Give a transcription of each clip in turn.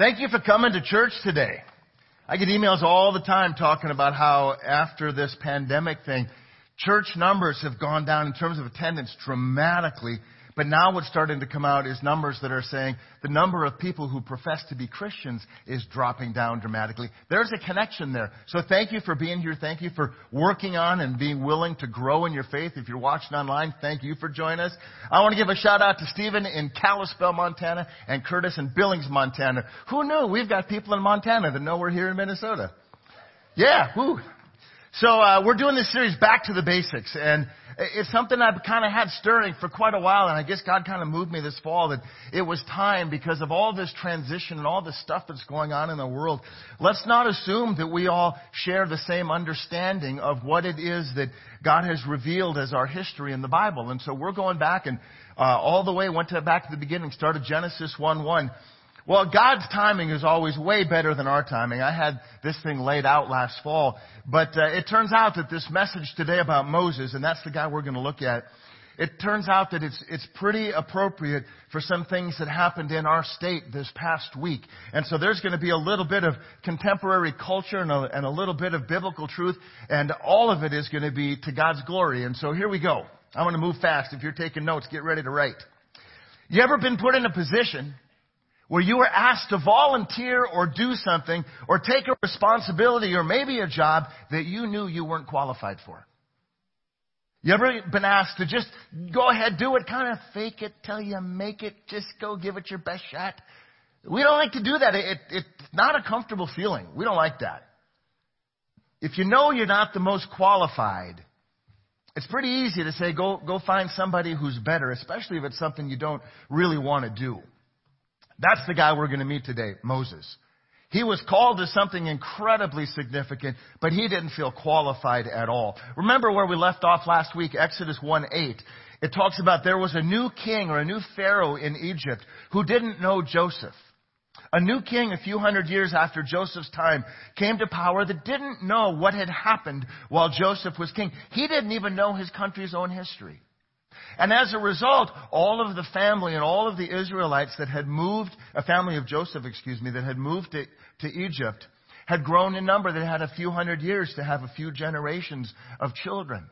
Thank you for coming to church today. I get emails all the time talking about how after this pandemic thing, church numbers have gone down in terms of attendance dramatically but now what's starting to come out is numbers that are saying the number of people who profess to be Christians is dropping down dramatically. There's a connection there. So thank you for being here. Thank you for working on and being willing to grow in your faith. If you're watching online, thank you for joining us. I want to give a shout out to Stephen in Kalispell, Montana and Curtis in Billings, Montana. Who knew? We've got people in Montana that know we're here in Minnesota. Yeah, whoo. So uh, we're doing this series back to the basics, and it's something I've kind of had stirring for quite a while, and I guess God kind of moved me this fall that it was time because of all this transition and all this stuff that's going on in the world. Let's not assume that we all share the same understanding of what it is that God has revealed as our history in the Bible. And so we're going back and uh, all the way went to back to the beginning, started Genesis 1 1. Well, God's timing is always way better than our timing. I had this thing laid out last fall, but uh, it turns out that this message today about Moses, and that's the guy we're going to look at, it turns out that it's, it's pretty appropriate for some things that happened in our state this past week. And so there's going to be a little bit of contemporary culture and a, and a little bit of biblical truth, and all of it is going to be to God's glory. And so here we go. I'm going to move fast. If you're taking notes, get ready to write. You ever been put in a position where you were asked to volunteer or do something or take a responsibility or maybe a job that you knew you weren't qualified for. You ever been asked to just go ahead, do it, kind of fake it till you make it, just go give it your best shot? We don't like to do that. It, it, it's not a comfortable feeling. We don't like that. If you know you're not the most qualified, it's pretty easy to say go, go find somebody who's better, especially if it's something you don't really want to do. That's the guy we're going to meet today, Moses. He was called to something incredibly significant, but he didn't feel qualified at all. Remember where we left off last week, Exodus 1 8. It talks about there was a new king or a new pharaoh in Egypt who didn't know Joseph. A new king a few hundred years after Joseph's time came to power that didn't know what had happened while Joseph was king. He didn't even know his country's own history. And as a result, all of the family and all of the Israelites that had moved, a family of Joseph, excuse me, that had moved to, to Egypt, had grown in number. They had a few hundred years to have a few generations of children.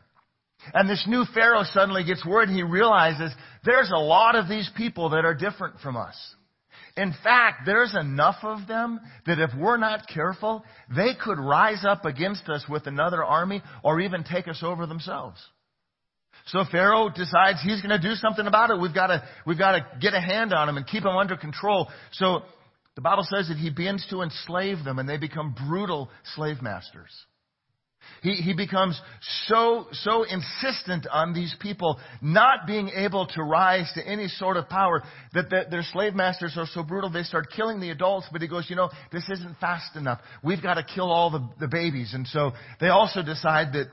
And this new Pharaoh suddenly gets worried. He realizes there's a lot of these people that are different from us. In fact, there's enough of them that if we're not careful, they could rise up against us with another army or even take us over themselves. So Pharaoh decides he's going to do something about it. We've got to, we've got to get a hand on him and keep him under control. So the Bible says that he begins to enslave them and they become brutal slave masters. He, he becomes so, so insistent on these people not being able to rise to any sort of power that the, their slave masters are so brutal they start killing the adults. But he goes, you know, this isn't fast enough. We've got to kill all the, the babies. And so they also decide that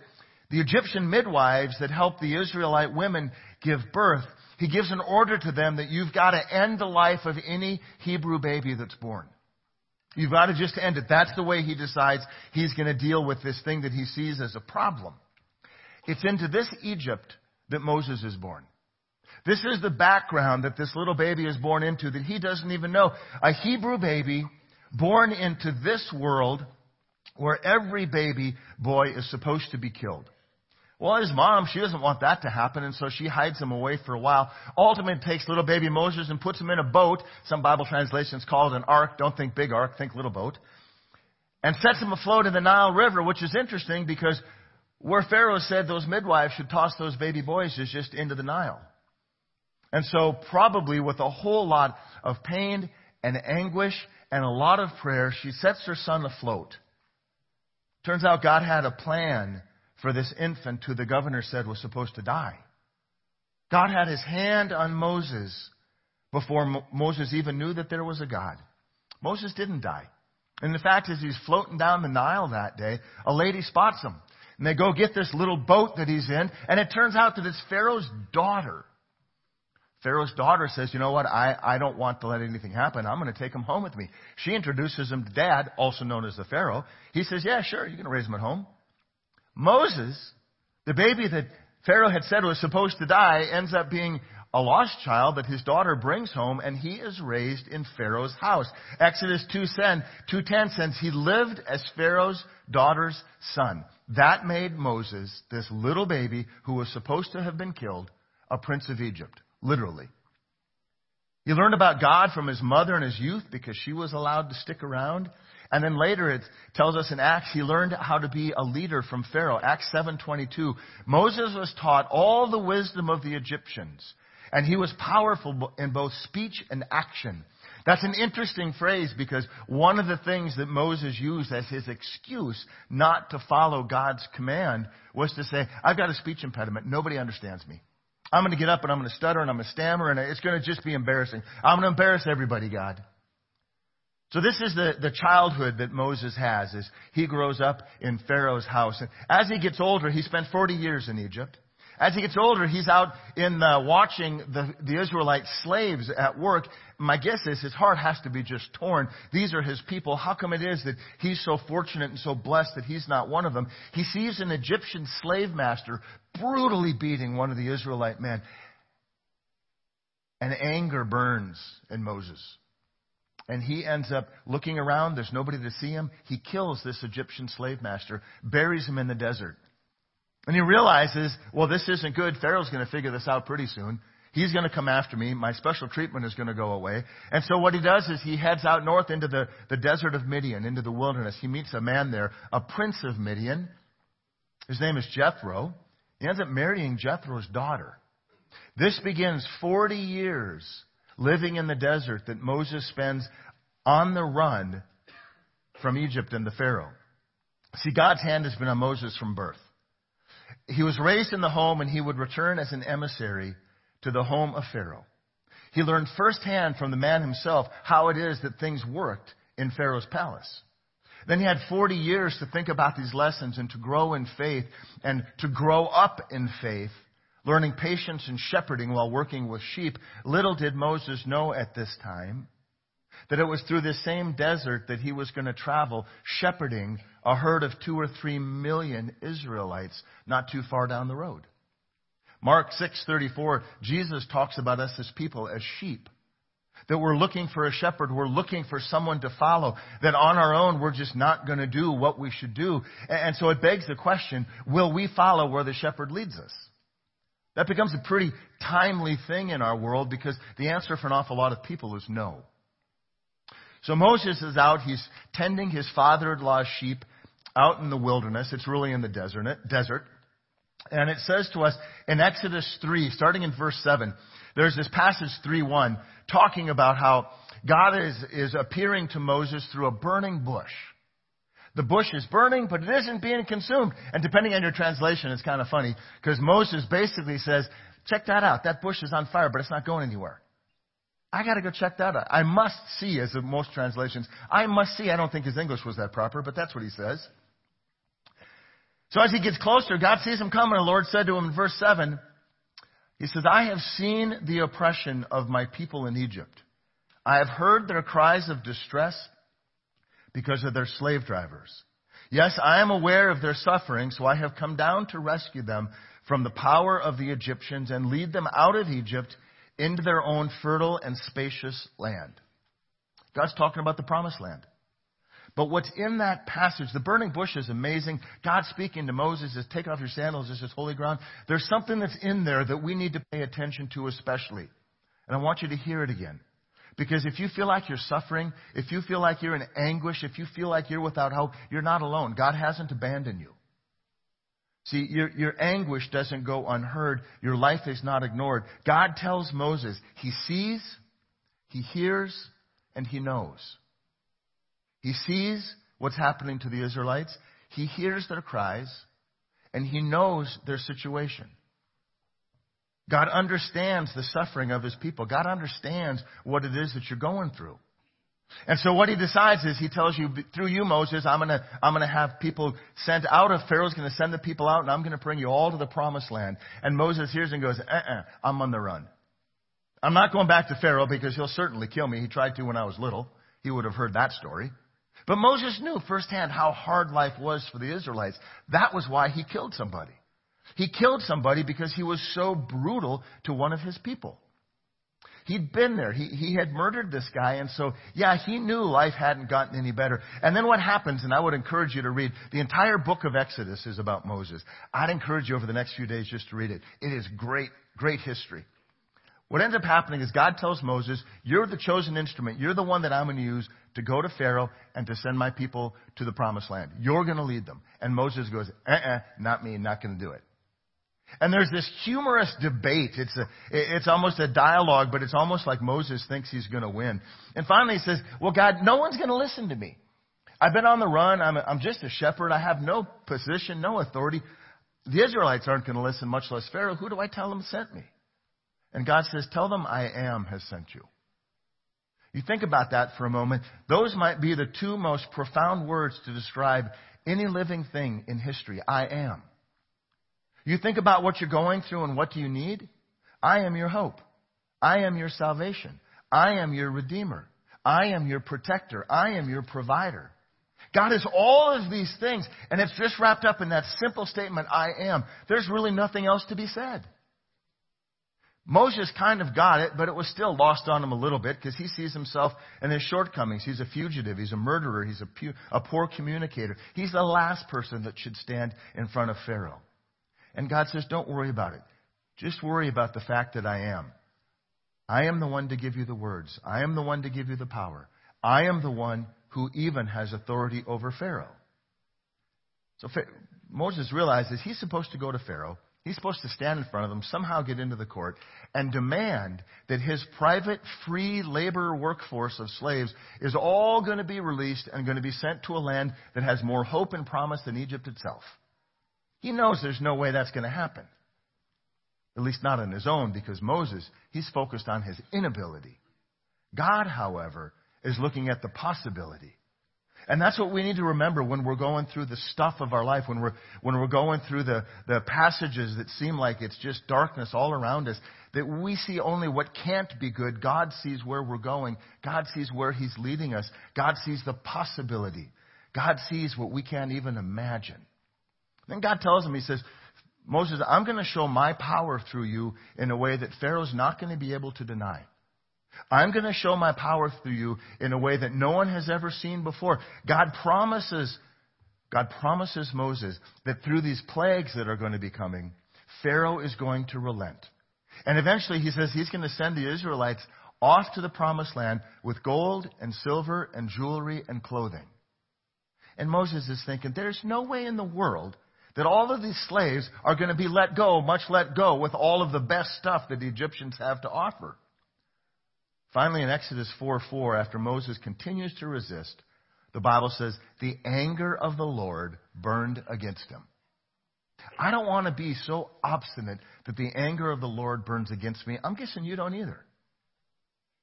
the Egyptian midwives that help the Israelite women give birth, he gives an order to them that you've got to end the life of any Hebrew baby that's born. You've got to just end it. That's the way he decides he's going to deal with this thing that he sees as a problem. It's into this Egypt that Moses is born. This is the background that this little baby is born into that he doesn't even know. A Hebrew baby born into this world where every baby boy is supposed to be killed. Well, his mom, she doesn't want that to happen, and so she hides him away for a while. Ultimately takes little baby Moses and puts him in a boat. Some Bible translations call it an ark. Don't think big ark, think little boat. And sets him afloat in the Nile River, which is interesting because where Pharaoh said those midwives should toss those baby boys is just into the Nile. And so probably with a whole lot of pain and anguish and a lot of prayer, she sets her son afloat. Turns out God had a plan for this infant who the governor said was supposed to die. God had his hand on Moses before Mo- Moses even knew that there was a God. Moses didn't die. And the fact is, he's floating down the Nile that day. A lady spots him. And they go get this little boat that he's in. And it turns out that it's Pharaoh's daughter. Pharaoh's daughter says, You know what? I, I don't want to let anything happen. I'm going to take him home with me. She introduces him to dad, also known as the Pharaoh. He says, Yeah, sure. You can raise him at home. Moses, the baby that Pharaoh had said was supposed to die, ends up being a lost child that his daughter brings home, and he is raised in Pharaoh's house. Exodus 2.10 says he lived as Pharaoh's daughter's son. That made Moses, this little baby who was supposed to have been killed, a prince of Egypt. Literally. He learned about God from his mother in his youth because she was allowed to stick around. And then later it tells us in Acts he learned how to be a leader from Pharaoh. Acts 7:22. Moses was taught all the wisdom of the Egyptians, and he was powerful in both speech and action. That's an interesting phrase because one of the things that Moses used as his excuse not to follow God's command was to say, I've got a speech impediment. Nobody understands me. I'm going to get up and I'm going to stutter and I'm going to stammer and it's going to just be embarrassing. I'm going to embarrass everybody, God. So this is the, the childhood that Moses has as he grows up in Pharaoh's house. And as he gets older, he spent 40 years in Egypt. As he gets older, he's out in uh, watching the, the Israelite slaves at work. My guess is his heart has to be just torn. These are his people. How come it is that he's so fortunate and so blessed that he's not one of them? He sees an Egyptian slave master brutally beating one of the Israelite men. And anger burns in Moses. And he ends up looking around. There's nobody to see him. He kills this Egyptian slave master, buries him in the desert. And he realizes, well, this isn't good. Pharaoh's going to figure this out pretty soon. He's going to come after me. My special treatment is going to go away. And so what he does is he heads out north into the, the desert of Midian, into the wilderness. He meets a man there, a prince of Midian. His name is Jethro. He ends up marrying Jethro's daughter. This begins 40 years living in the desert that Moses spends on the run from Egypt and the Pharaoh. See, God's hand has been on Moses from birth. He was raised in the home and he would return as an emissary to the home of Pharaoh. He learned firsthand from the man himself how it is that things worked in Pharaoh's palace. Then he had 40 years to think about these lessons and to grow in faith and to grow up in faith, learning patience and shepherding while working with sheep. Little did Moses know at this time that it was through this same desert that he was going to travel shepherding a herd of two or three million Israelites not too far down the road. Mark 6:34 Jesus talks about us as people as sheep that we're looking for a shepherd, we're looking for someone to follow, that on our own we're just not going to do what we should do. And so it begs the question, will we follow where the shepherd leads us? That becomes a pretty timely thing in our world because the answer for an awful lot of people is no. So Moses is out, he's tending his father-in-law's sheep out in the wilderness. It's really in the desert. desert. And it says to us in Exodus 3, starting in verse 7, there's this passage 3.1 talking about how God is, is appearing to Moses through a burning bush. The bush is burning, but it isn't being consumed. And depending on your translation, it's kind of funny because Moses basically says, check that out. That bush is on fire, but it's not going anywhere. I got to go check that out. I must see, as in most translations. I must see. I don't think his English was that proper, but that's what he says. So as he gets closer, God sees him coming. The Lord said to him in verse 7, He says, I have seen the oppression of my people in Egypt. I have heard their cries of distress because of their slave drivers. Yes, I am aware of their suffering, so I have come down to rescue them from the power of the Egyptians and lead them out of Egypt into their own fertile and spacious land. God's talking about the promised land. But what's in that passage, the burning bush is amazing. God speaking to Moses says, take off your sandals, this is holy ground. There's something that's in there that we need to pay attention to especially. And I want you to hear it again. Because if you feel like you're suffering, if you feel like you're in anguish, if you feel like you're without hope, you're not alone. God hasn't abandoned you. See, your, your anguish doesn't go unheard. Your life is not ignored. God tells Moses, He sees, He hears, and He knows. He sees what's happening to the Israelites. He hears their cries, and He knows their situation. God understands the suffering of His people. God understands what it is that you're going through. And so what he decides is he tells you, through you, Moses, I'm gonna, I'm gonna have people sent out of Pharaoh's gonna send the people out and I'm gonna bring you all to the promised land. And Moses hears and goes, uh-uh, I'm on the run. I'm not going back to Pharaoh because he'll certainly kill me. He tried to when I was little. He would have heard that story. But Moses knew firsthand how hard life was for the Israelites. That was why he killed somebody. He killed somebody because he was so brutal to one of his people. He'd been there. He, he had murdered this guy. And so, yeah, he knew life hadn't gotten any better. And then what happens, and I would encourage you to read, the entire book of Exodus is about Moses. I'd encourage you over the next few days just to read it. It is great, great history. What ends up happening is God tells Moses, You're the chosen instrument. You're the one that I'm going to use to go to Pharaoh and to send my people to the promised land. You're going to lead them. And Moses goes, Uh uh-uh, uh, not me, not going to do it. And there's this humorous debate. It's a, it's almost a dialogue, but it's almost like Moses thinks he's going to win. And finally he says, well, God, no one's going to listen to me. I've been on the run. I'm, a, I'm just a shepherd. I have no position, no authority. The Israelites aren't going to listen, much less Pharaoh. Who do I tell them sent me? And God says, tell them I am has sent you. You think about that for a moment. Those might be the two most profound words to describe any living thing in history. I am. You think about what you're going through and what do you need? I am your hope. I am your salvation. I am your redeemer. I am your protector. I am your provider. God is all of these things, and it's just wrapped up in that simple statement, I am. There's really nothing else to be said. Moses kind of got it, but it was still lost on him a little bit because he sees himself and his shortcomings. He's a fugitive. He's a murderer. He's a, pu- a poor communicator. He's the last person that should stand in front of Pharaoh. And God says, don't worry about it. Just worry about the fact that I am. I am the one to give you the words. I am the one to give you the power. I am the one who even has authority over Pharaoh. So Moses realizes he's supposed to go to Pharaoh. He's supposed to stand in front of them, somehow get into the court, and demand that his private free labor workforce of slaves is all going to be released and going to be sent to a land that has more hope and promise than Egypt itself. He knows there's no way that's going to happen. At least not on his own, because Moses, he's focused on his inability. God, however, is looking at the possibility. And that's what we need to remember when we're going through the stuff of our life, when we're, when we're going through the, the passages that seem like it's just darkness all around us, that we see only what can't be good. God sees where we're going. God sees where He's leading us. God sees the possibility. God sees what we can't even imagine. Then God tells him, He says, Moses, I'm going to show my power through you in a way that Pharaoh's not going to be able to deny. I'm going to show my power through you in a way that no one has ever seen before. God promises, God promises Moses that through these plagues that are going to be coming, Pharaoh is going to relent. And eventually he says he's going to send the Israelites off to the promised land with gold and silver and jewelry and clothing. And Moses is thinking, there's no way in the world that all of these slaves are going to be let go, much let go, with all of the best stuff that the Egyptians have to offer. Finally, in Exodus 4 4, after Moses continues to resist, the Bible says, the anger of the Lord burned against him. I don't want to be so obstinate that the anger of the Lord burns against me. I'm guessing you don't either.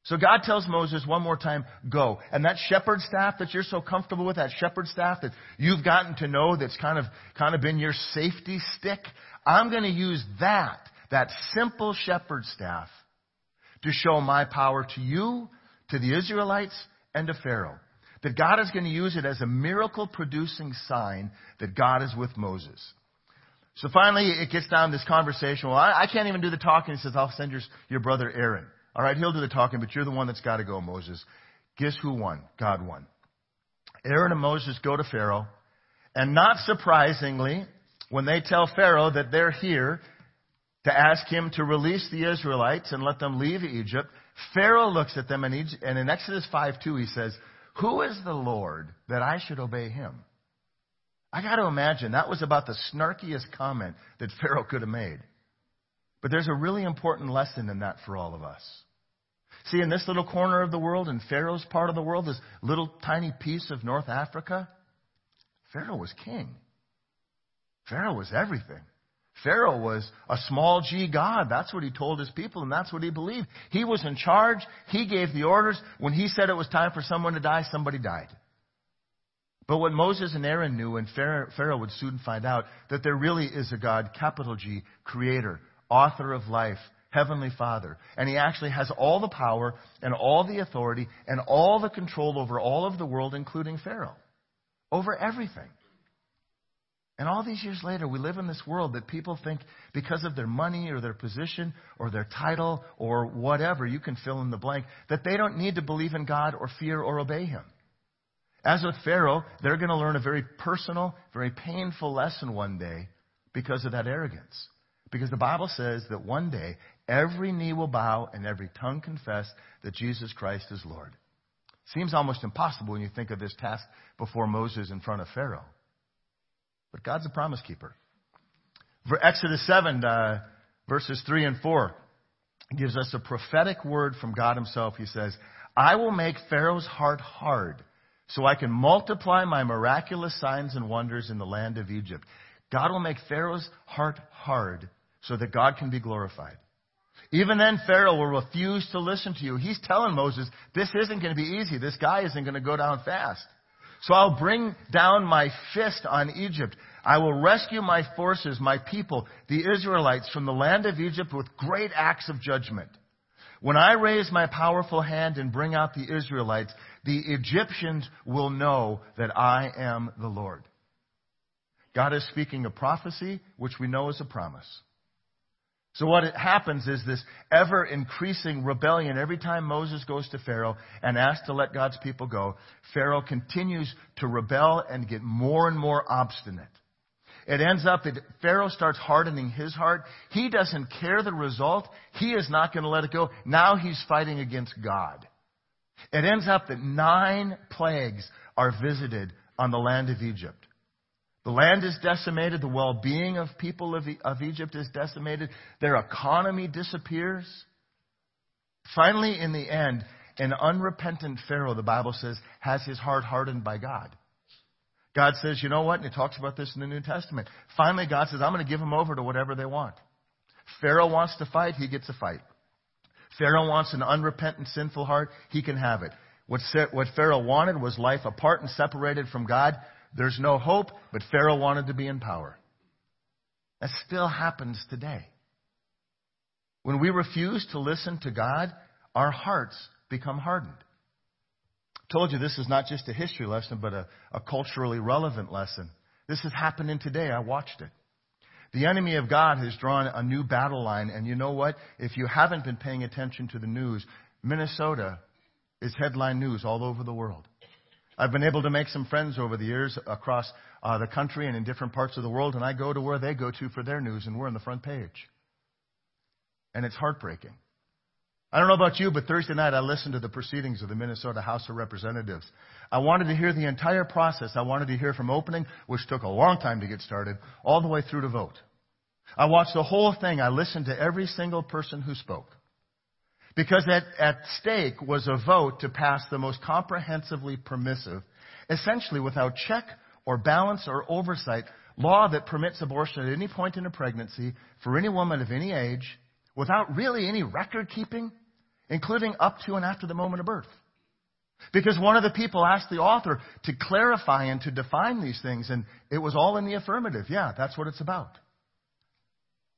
So God tells Moses one more time, go. And that shepherd staff that you're so comfortable with, that shepherd staff that you've gotten to know that's kind of, kind of been your safety stick, I'm going to use that, that simple shepherd staff, to show my power to you, to the Israelites, and to Pharaoh. That God is going to use it as a miracle producing sign that God is with Moses. So finally, it gets down to this conversation. Well, I, I can't even do the talking. He says, I'll send your, your brother Aaron. All right, he'll do the talking, but you're the one that's got to go, Moses. Guess who won? God won. Aaron and Moses go to Pharaoh, and not surprisingly, when they tell Pharaoh that they're here to ask him to release the Israelites and let them leave Egypt, Pharaoh looks at them, and, and in Exodus 5 2, he says, Who is the Lord that I should obey him? I got to imagine that was about the snarkiest comment that Pharaoh could have made. But there's a really important lesson in that for all of us. See, in this little corner of the world, in Pharaoh's part of the world, this little tiny piece of North Africa, Pharaoh was king. Pharaoh was everything. Pharaoh was a small g God. That's what he told his people, and that's what he believed. He was in charge. He gave the orders. When he said it was time for someone to die, somebody died. But what Moses and Aaron knew, and Pharaoh would soon find out, that there really is a God, capital G, creator, author of life, Heavenly Father. And He actually has all the power and all the authority and all the control over all of the world, including Pharaoh. Over everything. And all these years later, we live in this world that people think because of their money or their position or their title or whatever, you can fill in the blank, that they don't need to believe in God or fear or obey Him. As with Pharaoh, they're going to learn a very personal, very painful lesson one day because of that arrogance. Because the Bible says that one day every knee will bow and every tongue confess that Jesus Christ is Lord. Seems almost impossible when you think of this task before Moses in front of Pharaoh. But God's a promise keeper. For Exodus 7, uh, verses 3 and 4, gives us a prophetic word from God Himself. He says, I will make Pharaoh's heart hard so I can multiply my miraculous signs and wonders in the land of Egypt. God will make Pharaoh's heart hard so that God can be glorified. Even then, Pharaoh will refuse to listen to you. He's telling Moses, this isn't going to be easy. This guy isn't going to go down fast. So I'll bring down my fist on Egypt. I will rescue my forces, my people, the Israelites, from the land of Egypt with great acts of judgment. When I raise my powerful hand and bring out the Israelites, the Egyptians will know that I am the Lord. God is speaking a prophecy, which we know is a promise. So what happens is this ever increasing rebellion. Every time Moses goes to Pharaoh and asks to let God's people go, Pharaoh continues to rebel and get more and more obstinate. It ends up that Pharaoh starts hardening his heart. He doesn't care the result. He is not going to let it go. Now he's fighting against God. It ends up that nine plagues are visited on the land of Egypt. The land is decimated. The well being of people of, of Egypt is decimated. Their economy disappears. Finally, in the end, an unrepentant Pharaoh, the Bible says, has his heart hardened by God. God says, you know what? And he talks about this in the New Testament. Finally, God says, I'm going to give them over to whatever they want. Pharaoh wants to fight, he gets a fight. Pharaoh wants an unrepentant, sinful heart, he can have it. What Pharaoh wanted was life apart and separated from God. There's no hope, but Pharaoh wanted to be in power. That still happens today. When we refuse to listen to God, our hearts become hardened. I told you this is not just a history lesson, but a, a culturally relevant lesson. This is happening today. I watched it. The enemy of God has drawn a new battle line, and you know what? If you haven't been paying attention to the news, Minnesota is headline news all over the world. I've been able to make some friends over the years across uh, the country and in different parts of the world, and I go to where they go to for their news, and we're on the front page. And it's heartbreaking. I don't know about you, but Thursday night I listened to the proceedings of the Minnesota House of Representatives. I wanted to hear the entire process. I wanted to hear from opening, which took a long time to get started, all the way through to vote. I watched the whole thing. I listened to every single person who spoke. Because at, at stake was a vote to pass the most comprehensively permissive, essentially without check or balance or oversight, law that permits abortion at any point in a pregnancy for any woman of any age without really any record keeping, including up to and after the moment of birth. Because one of the people asked the author to clarify and to define these things, and it was all in the affirmative. Yeah, that's what it's about.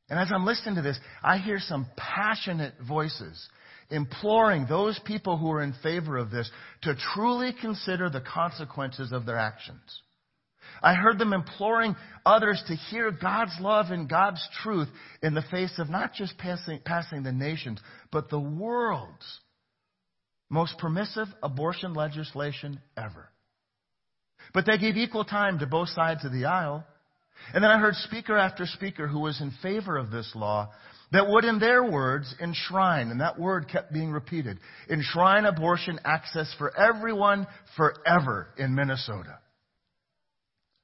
And as I'm listening to this, I hear some passionate voices imploring those people who are in favor of this to truly consider the consequences of their actions. I heard them imploring others to hear God's love and God's truth in the face of not just passing, passing the nations, but the world's most permissive abortion legislation ever. But they gave equal time to both sides of the aisle. And then I heard speaker after speaker who was in favor of this law that would, in their words, enshrine, and that word kept being repeated, enshrine abortion access for everyone forever in Minnesota.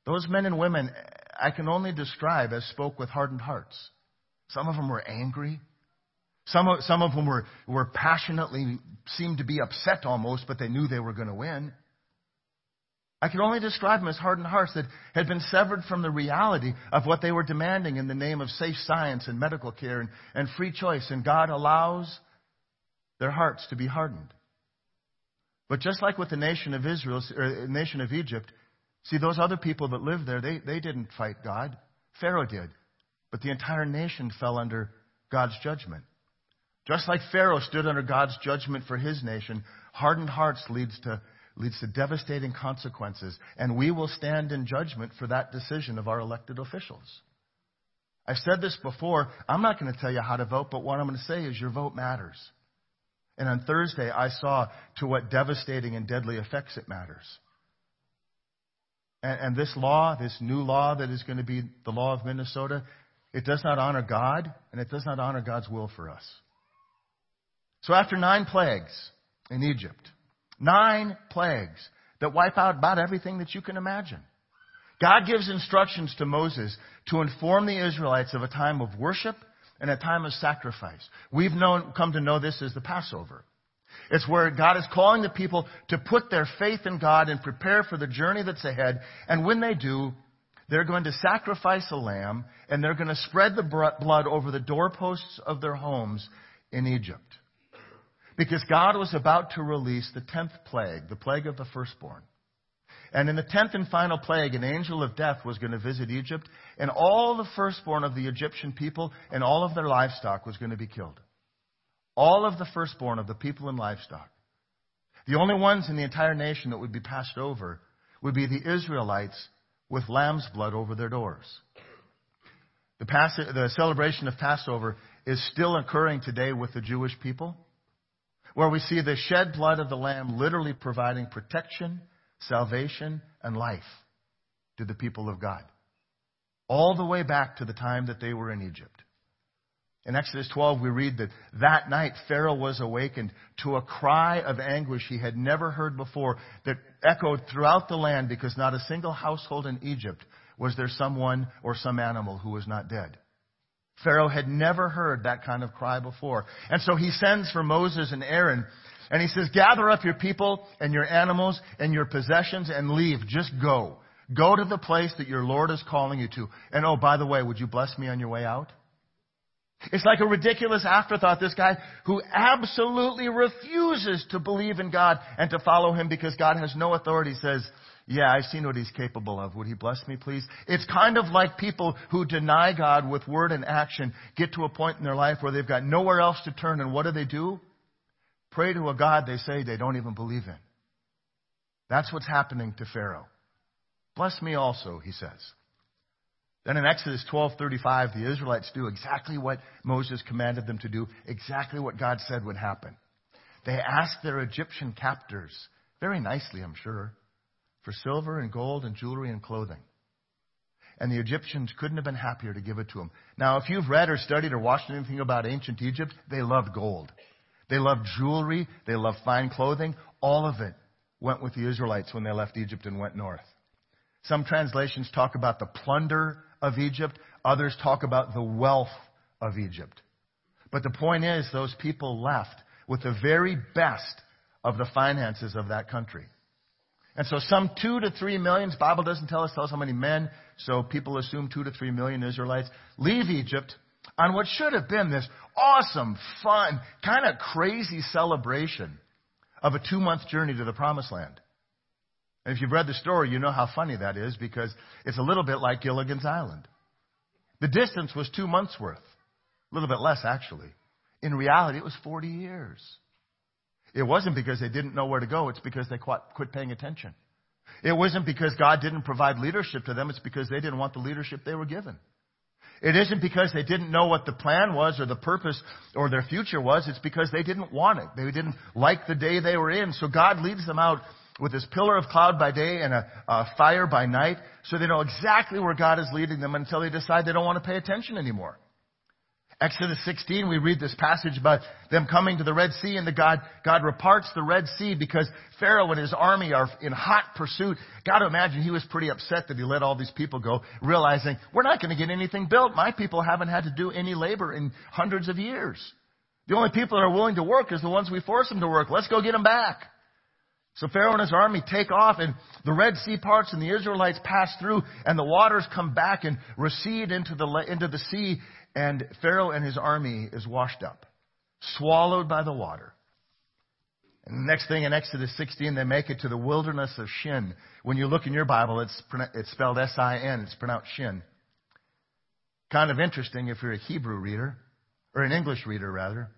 Those men and women I can only describe as spoke with hardened hearts. Some of them were angry. Some of, some of them were, were passionately, seemed to be upset almost, but they knew they were going to win. I can only describe them as hardened hearts that had been severed from the reality of what they were demanding in the name of safe science and medical care and, and free choice. And God allows their hearts to be hardened. But just like with the nation of Israel, or nation of Egypt, see those other people that lived there, they, they didn't fight God. Pharaoh did. But the entire nation fell under God's judgment. Just like Pharaoh stood under God's judgment for his nation, hardened hearts leads to leads to devastating consequences, and we will stand in judgment for that decision of our elected officials. I've said this before. I'm not going to tell you how to vote, but what I'm going to say is your vote matters. And on Thursday, I saw to what devastating and deadly effects it matters. And, and this law, this new law that is going to be the law of Minnesota, it does not honor God, and it does not honor God's will for us. So after nine plagues in Egypt, nine plagues that wipe out about everything that you can imagine, God gives instructions to Moses to inform the Israelites of a time of worship and a time of sacrifice. We've known, come to know this as the Passover. It's where God is calling the people to put their faith in God and prepare for the journey that's ahead. And when they do, they're going to sacrifice a lamb and they're going to spread the blood over the doorposts of their homes in Egypt. Because God was about to release the tenth plague, the plague of the firstborn. And in the tenth and final plague, an angel of death was going to visit Egypt, and all the firstborn of the Egyptian people and all of their livestock was going to be killed. All of the firstborn of the people and livestock. The only ones in the entire nation that would be passed over would be the Israelites with lamb's blood over their doors. The, Pas- the celebration of Passover is still occurring today with the Jewish people, where we see the shed blood of the lamb literally providing protection salvation, and life to the people of God. All the way back to the time that they were in Egypt. In Exodus 12, we read that that night Pharaoh was awakened to a cry of anguish he had never heard before that echoed throughout the land because not a single household in Egypt was there someone or some animal who was not dead. Pharaoh had never heard that kind of cry before. And so he sends for Moses and Aaron and he says, gather up your people and your animals and your possessions and leave. Just go. Go to the place that your Lord is calling you to. And oh, by the way, would you bless me on your way out? It's like a ridiculous afterthought. This guy who absolutely refuses to believe in God and to follow him because God has no authority says, yeah, I've seen what he's capable of. Would he bless me, please? It's kind of like people who deny God with word and action get to a point in their life where they've got nowhere else to turn and what do they do? Pray to a God they say they don't even believe in. That's what's happening to Pharaoh. Bless me also, he says. Then in Exodus 12:35, the Israelites do exactly what Moses commanded them to do, exactly what God said would happen. They ask their Egyptian captors, very nicely, I'm sure, for silver and gold and jewelry and clothing. And the Egyptians couldn't have been happier to give it to them. Now, if you've read or studied or watched anything about ancient Egypt, they loved gold. They loved jewelry. They loved fine clothing. All of it went with the Israelites when they left Egypt and went north. Some translations talk about the plunder of Egypt. Others talk about the wealth of Egypt. But the point is, those people left with the very best of the finances of that country. And so some two to three millions, Bible doesn't tell us, tell us how many men, so people assume two to three million Israelites, leave Egypt on what should have been this awesome, fun, kind of crazy celebration of a two month journey to the promised land. And if you've read the story, you know how funny that is because it's a little bit like Gilligan's Island. The distance was two months worth. A little bit less, actually. In reality, it was 40 years. It wasn't because they didn't know where to go, it's because they quit paying attention. It wasn't because God didn't provide leadership to them, it's because they didn't want the leadership they were given. It isn't because they didn't know what the plan was or the purpose or their future was. It's because they didn't want it. They didn't like the day they were in. So God leads them out with this pillar of cloud by day and a, a fire by night so they know exactly where God is leading them until they decide they don't want to pay attention anymore. Exodus 16, we read this passage about them coming to the Red Sea and the God, God reparts the Red Sea because Pharaoh and his army are in hot pursuit. Got to imagine he was pretty upset that he let all these people go, realizing we're not going to get anything built. My people haven't had to do any labor in hundreds of years. The only people that are willing to work is the ones we force them to work. Let's go get them back. So Pharaoh and his army take off and the Red Sea parts and the Israelites pass through and the waters come back and recede into the, into the sea and Pharaoh and his army is washed up, swallowed by the water. And the next thing in Exodus 16, they make it to the wilderness of Shin. When you look in your Bible, it's, it's spelled S-I-N. It's pronounced Shin. Kind of interesting if you're a Hebrew reader, or an English reader rather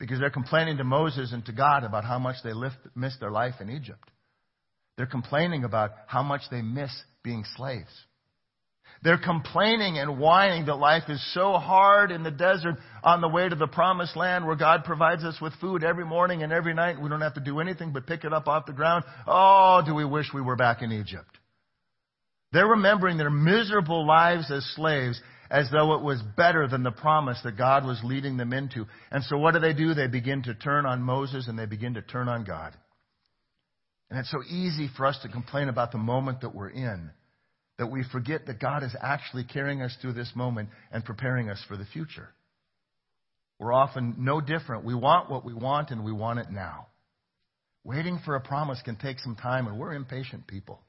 because they're complaining to Moses and to God about how much they missed their life in Egypt. They're complaining about how much they miss being slaves. They're complaining and whining that life is so hard in the desert on the way to the promised land where God provides us with food every morning and every night. We don't have to do anything but pick it up off the ground. Oh, do we wish we were back in Egypt? They're remembering their miserable lives as slaves as though it was better than the promise that God was leading them into. And so what do they do? They begin to turn on Moses and they begin to turn on God. And it's so easy for us to complain about the moment that we're in that we forget that God is actually carrying us through this moment and preparing us for the future. We're often no different. We want what we want and we want it now. Waiting for a promise can take some time and we're impatient people.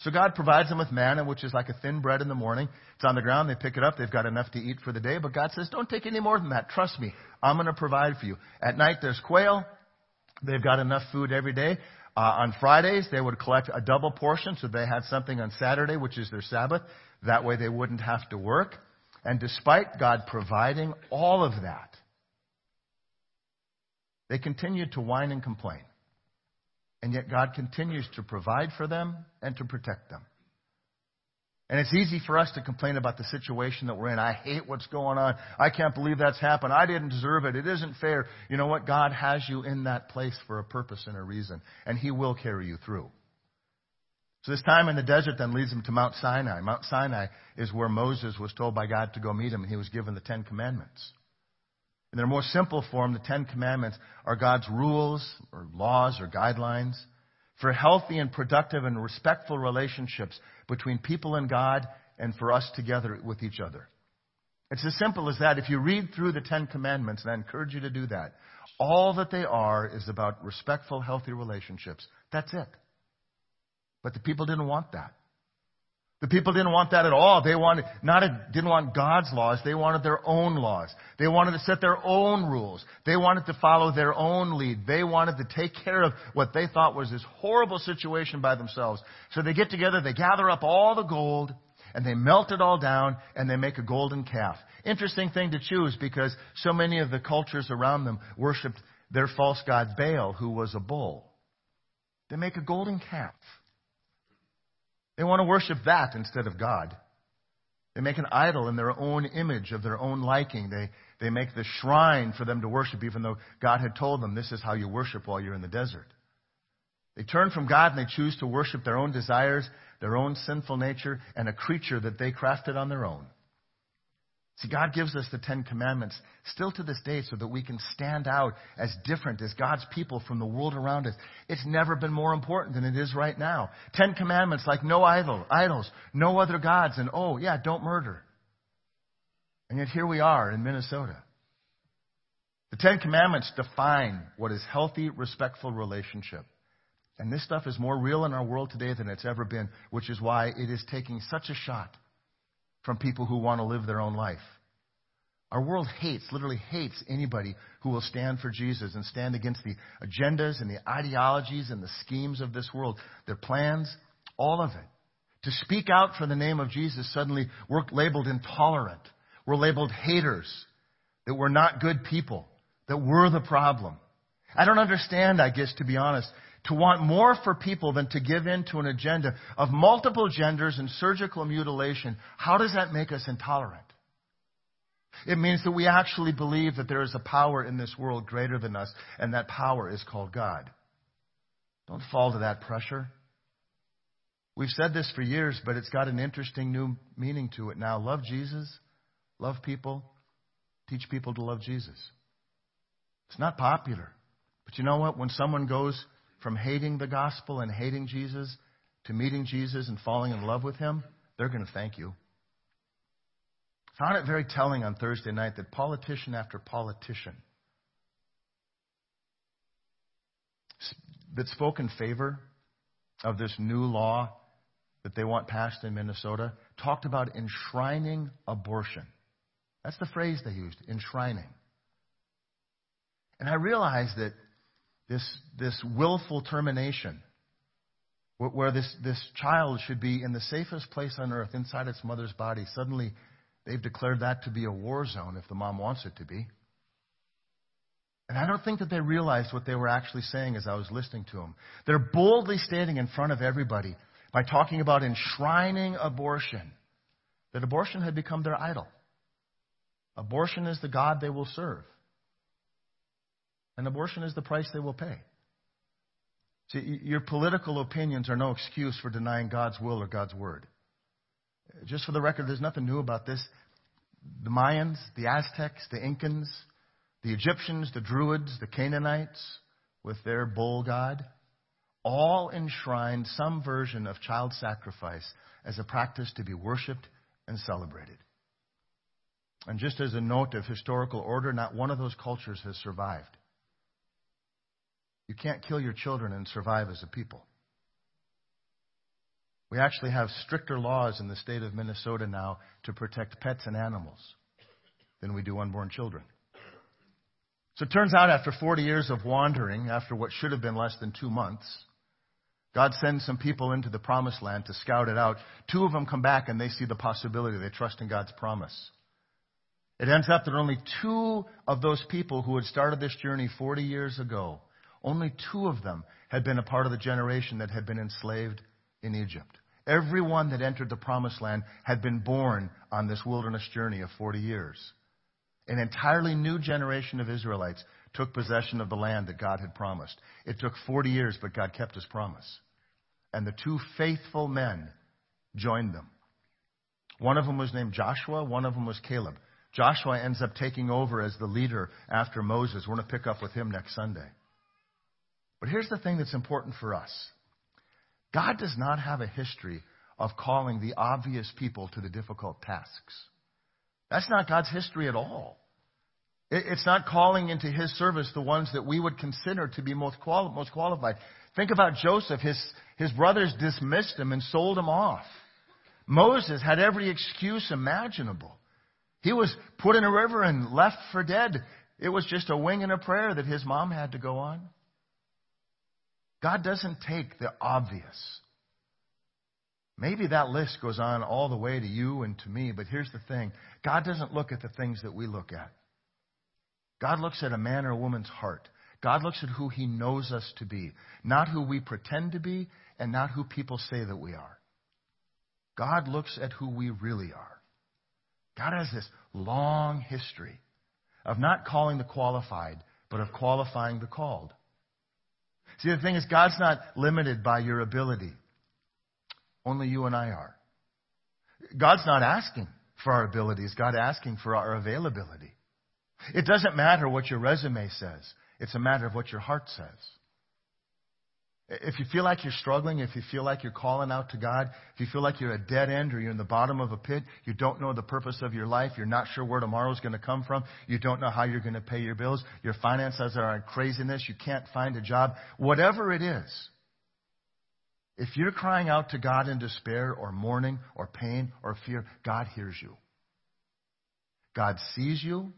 So God provides them with manna, which is like a thin bread in the morning. It's on the ground. They pick it up. They've got enough to eat for the day. But God says, don't take any more than that. Trust me. I'm going to provide for you. At night, there's quail. They've got enough food every day. Uh, on Fridays, they would collect a double portion so they had something on Saturday, which is their Sabbath. That way they wouldn't have to work. And despite God providing all of that, they continued to whine and complain. And yet God continues to provide for them and to protect them. And it's easy for us to complain about the situation that we're in. I hate what's going on. I can't believe that's happened. I didn't deserve it. It isn't fair. You know what? God has you in that place for a purpose and a reason, and He will carry you through. So this time in the desert then leads him to Mount Sinai. Mount Sinai is where Moses was told by God to go meet him, and he was given the Ten Commandments. In their more simple form, the Ten Commandments are God's rules or laws or guidelines for healthy and productive and respectful relationships between people and God and for us together with each other. It's as simple as that. If you read through the Ten Commandments, and I encourage you to do that, all that they are is about respectful, healthy relationships. That's it. But the people didn't want that. The people didn't want that at all. They wanted, not a, didn't want God's laws. They wanted their own laws. They wanted to set their own rules. They wanted to follow their own lead. They wanted to take care of what they thought was this horrible situation by themselves. So they get together, they gather up all the gold, and they melt it all down, and they make a golden calf. Interesting thing to choose because so many of the cultures around them worshipped their false god Baal, who was a bull. They make a golden calf. They want to worship that instead of God. They make an idol in their own image, of their own liking. They, they make the shrine for them to worship, even though God had told them this is how you worship while you're in the desert. They turn from God and they choose to worship their own desires, their own sinful nature, and a creature that they crafted on their own. See, God gives us the Ten Commandments still to this day so that we can stand out as different as God's people from the world around us. It's never been more important than it is right now. Ten Commandments like no idol, idols, no other gods, and oh, yeah, don't murder. And yet here we are in Minnesota. The Ten Commandments define what is healthy, respectful relationship. And this stuff is more real in our world today than it's ever been, which is why it is taking such a shot from people who want to live their own life. Our world hates, literally hates anybody who will stand for Jesus and stand against the agendas and the ideologies and the schemes of this world, their plans, all of it. To speak out for the name of Jesus, suddenly we're labeled intolerant. We're labeled haters. That we're not good people. That we're the problem. I don't understand, I guess, to be honest, to want more for people than to give in to an agenda of multiple genders and surgical mutilation, how does that make us intolerant? It means that we actually believe that there is a power in this world greater than us, and that power is called God. Don't fall to that pressure. We've said this for years, but it's got an interesting new meaning to it now. Love Jesus, love people, teach people to love Jesus. It's not popular. But you know what? When someone goes from hating the gospel and hating Jesus to meeting Jesus and falling in love with him, they're going to thank you. I Found it very telling on Thursday night that politician after politician that spoke in favor of this new law that they want passed in Minnesota talked about enshrining abortion. That's the phrase they used, enshrining. And I realized that this, this willful termination, where this, this child should be in the safest place on earth inside its mother's body, suddenly they've declared that to be a war zone if the mom wants it to be. And I don't think that they realized what they were actually saying as I was listening to them. They're boldly standing in front of everybody by talking about enshrining abortion, that abortion had become their idol. Abortion is the God they will serve. And abortion is the price they will pay. See, your political opinions are no excuse for denying God's will or God's word. Just for the record, there's nothing new about this. The Mayans, the Aztecs, the Incans, the Egyptians, the Druids, the Canaanites, with their bull god, all enshrined some version of child sacrifice as a practice to be worshiped and celebrated. And just as a note of historical order, not one of those cultures has survived. You can't kill your children and survive as a people. We actually have stricter laws in the state of Minnesota now to protect pets and animals than we do unborn children. So it turns out after 40 years of wandering, after what should have been less than two months, God sends some people into the promised land to scout it out. Two of them come back and they see the possibility. They trust in God's promise. It ends up that only two of those people who had started this journey 40 years ago, only two of them had been a part of the generation that had been enslaved in Egypt. Everyone that entered the promised land had been born on this wilderness journey of 40 years. An entirely new generation of Israelites took possession of the land that God had promised. It took 40 years, but God kept his promise. And the two faithful men joined them. One of them was named Joshua, one of them was Caleb. Joshua ends up taking over as the leader after Moses. We're going to pick up with him next Sunday. But here's the thing that's important for us God does not have a history of calling the obvious people to the difficult tasks. That's not God's history at all. It's not calling into his service the ones that we would consider to be most, quali- most qualified. Think about Joseph. His, his brothers dismissed him and sold him off. Moses had every excuse imaginable. He was put in a river and left for dead. It was just a wing and a prayer that his mom had to go on. God doesn't take the obvious. Maybe that list goes on all the way to you and to me, but here's the thing God doesn't look at the things that we look at. God looks at a man or a woman's heart. God looks at who he knows us to be, not who we pretend to be and not who people say that we are. God looks at who we really are. God has this long history of not calling the qualified, but of qualifying the called. See, the thing is, God's not limited by your ability. Only you and I are. God's not asking for our abilities. God asking for our availability. It doesn't matter what your resume says. It's a matter of what your heart says. If you feel like you're struggling, if you feel like you're calling out to God, if you feel like you're at a dead end or you're in the bottom of a pit, you don't know the purpose of your life, you're not sure where tomorrow's going to come from, you don't know how you're going to pay your bills, your finances are in craziness, you can't find a job, whatever it is, if you're crying out to God in despair or mourning or pain or fear, God hears you. God sees you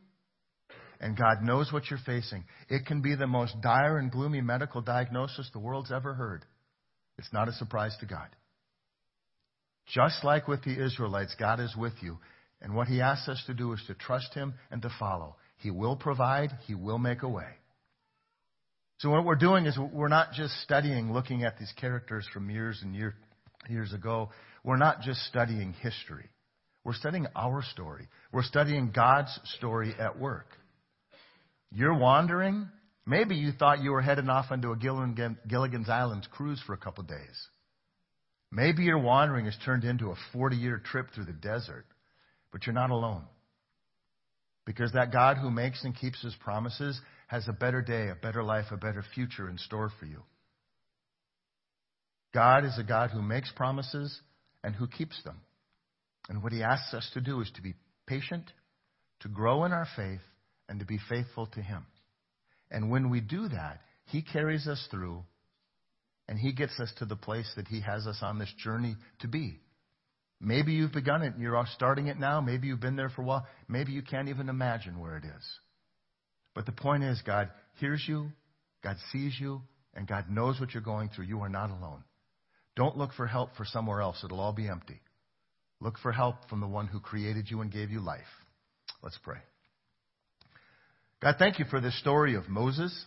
and God knows what you're facing. It can be the most dire and gloomy medical diagnosis the world's ever heard. It's not a surprise to God. Just like with the Israelites, God is with you. And what He asks us to do is to trust Him and to follow. He will provide, He will make a way. So what we're doing is we're not just studying, looking at these characters from years and year, years ago. We're not just studying history. We're studying our story. We're studying God's story at work. You're wandering. Maybe you thought you were heading off onto a Gilligan's Island cruise for a couple of days. Maybe your wandering has turned into a 40 year trip through the desert, but you're not alone. Because that God who makes and keeps his promises has a better day, a better life, a better future in store for you. God is a God who makes promises and who keeps them. And what he asks us to do is to be patient, to grow in our faith, and to be faithful to Him. And when we do that, He carries us through and He gets us to the place that He has us on this journey to be. Maybe you've begun it and you're starting it now. Maybe you've been there for a while. Maybe you can't even imagine where it is. But the point is, God hears you, God sees you, and God knows what you're going through. You are not alone. Don't look for help for somewhere else. It'll all be empty. Look for help from the one who created you and gave you life. Let's pray. God, thank you for this story of Moses.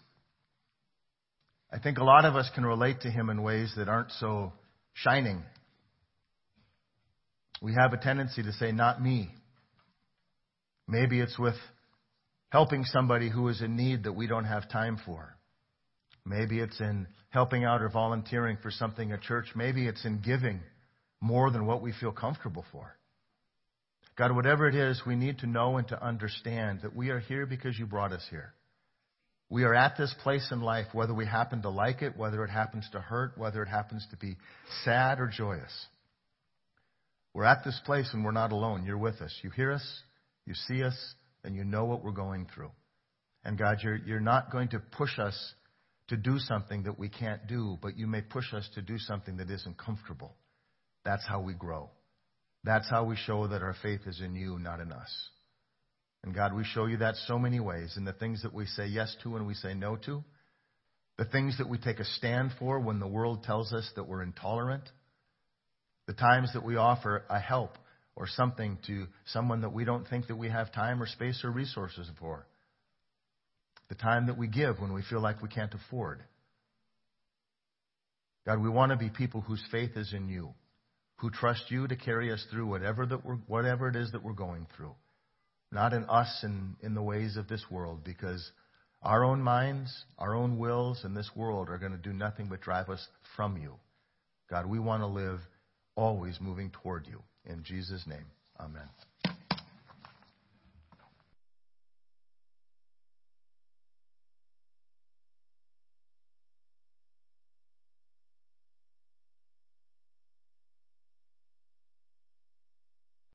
I think a lot of us can relate to him in ways that aren't so shining. We have a tendency to say, not me. Maybe it's with helping somebody who is in need that we don't have time for. Maybe it's in helping out or volunteering for something at church. Maybe it's in giving more than what we feel comfortable for. God, whatever it is, we need to know and to understand that we are here because you brought us here. We are at this place in life, whether we happen to like it, whether it happens to hurt, whether it happens to be sad or joyous. We're at this place and we're not alone. You're with us. You hear us, you see us, and you know what we're going through. And God, you're, you're not going to push us to do something that we can't do, but you may push us to do something that isn't comfortable. That's how we grow. That's how we show that our faith is in you, not in us. And God, we show you that so many ways in the things that we say yes to and we say no to, the things that we take a stand for when the world tells us that we're intolerant, the times that we offer a help or something to someone that we don't think that we have time or space or resources for, the time that we give when we feel like we can't afford. God, we want to be people whose faith is in you, who trust you to carry us through whatever, that we're, whatever it is that we're going through not in us and in the ways of this world, because our own minds, our own wills in this world are going to do nothing but drive us from you. God, we want to live always moving toward you. In Jesus' name, amen.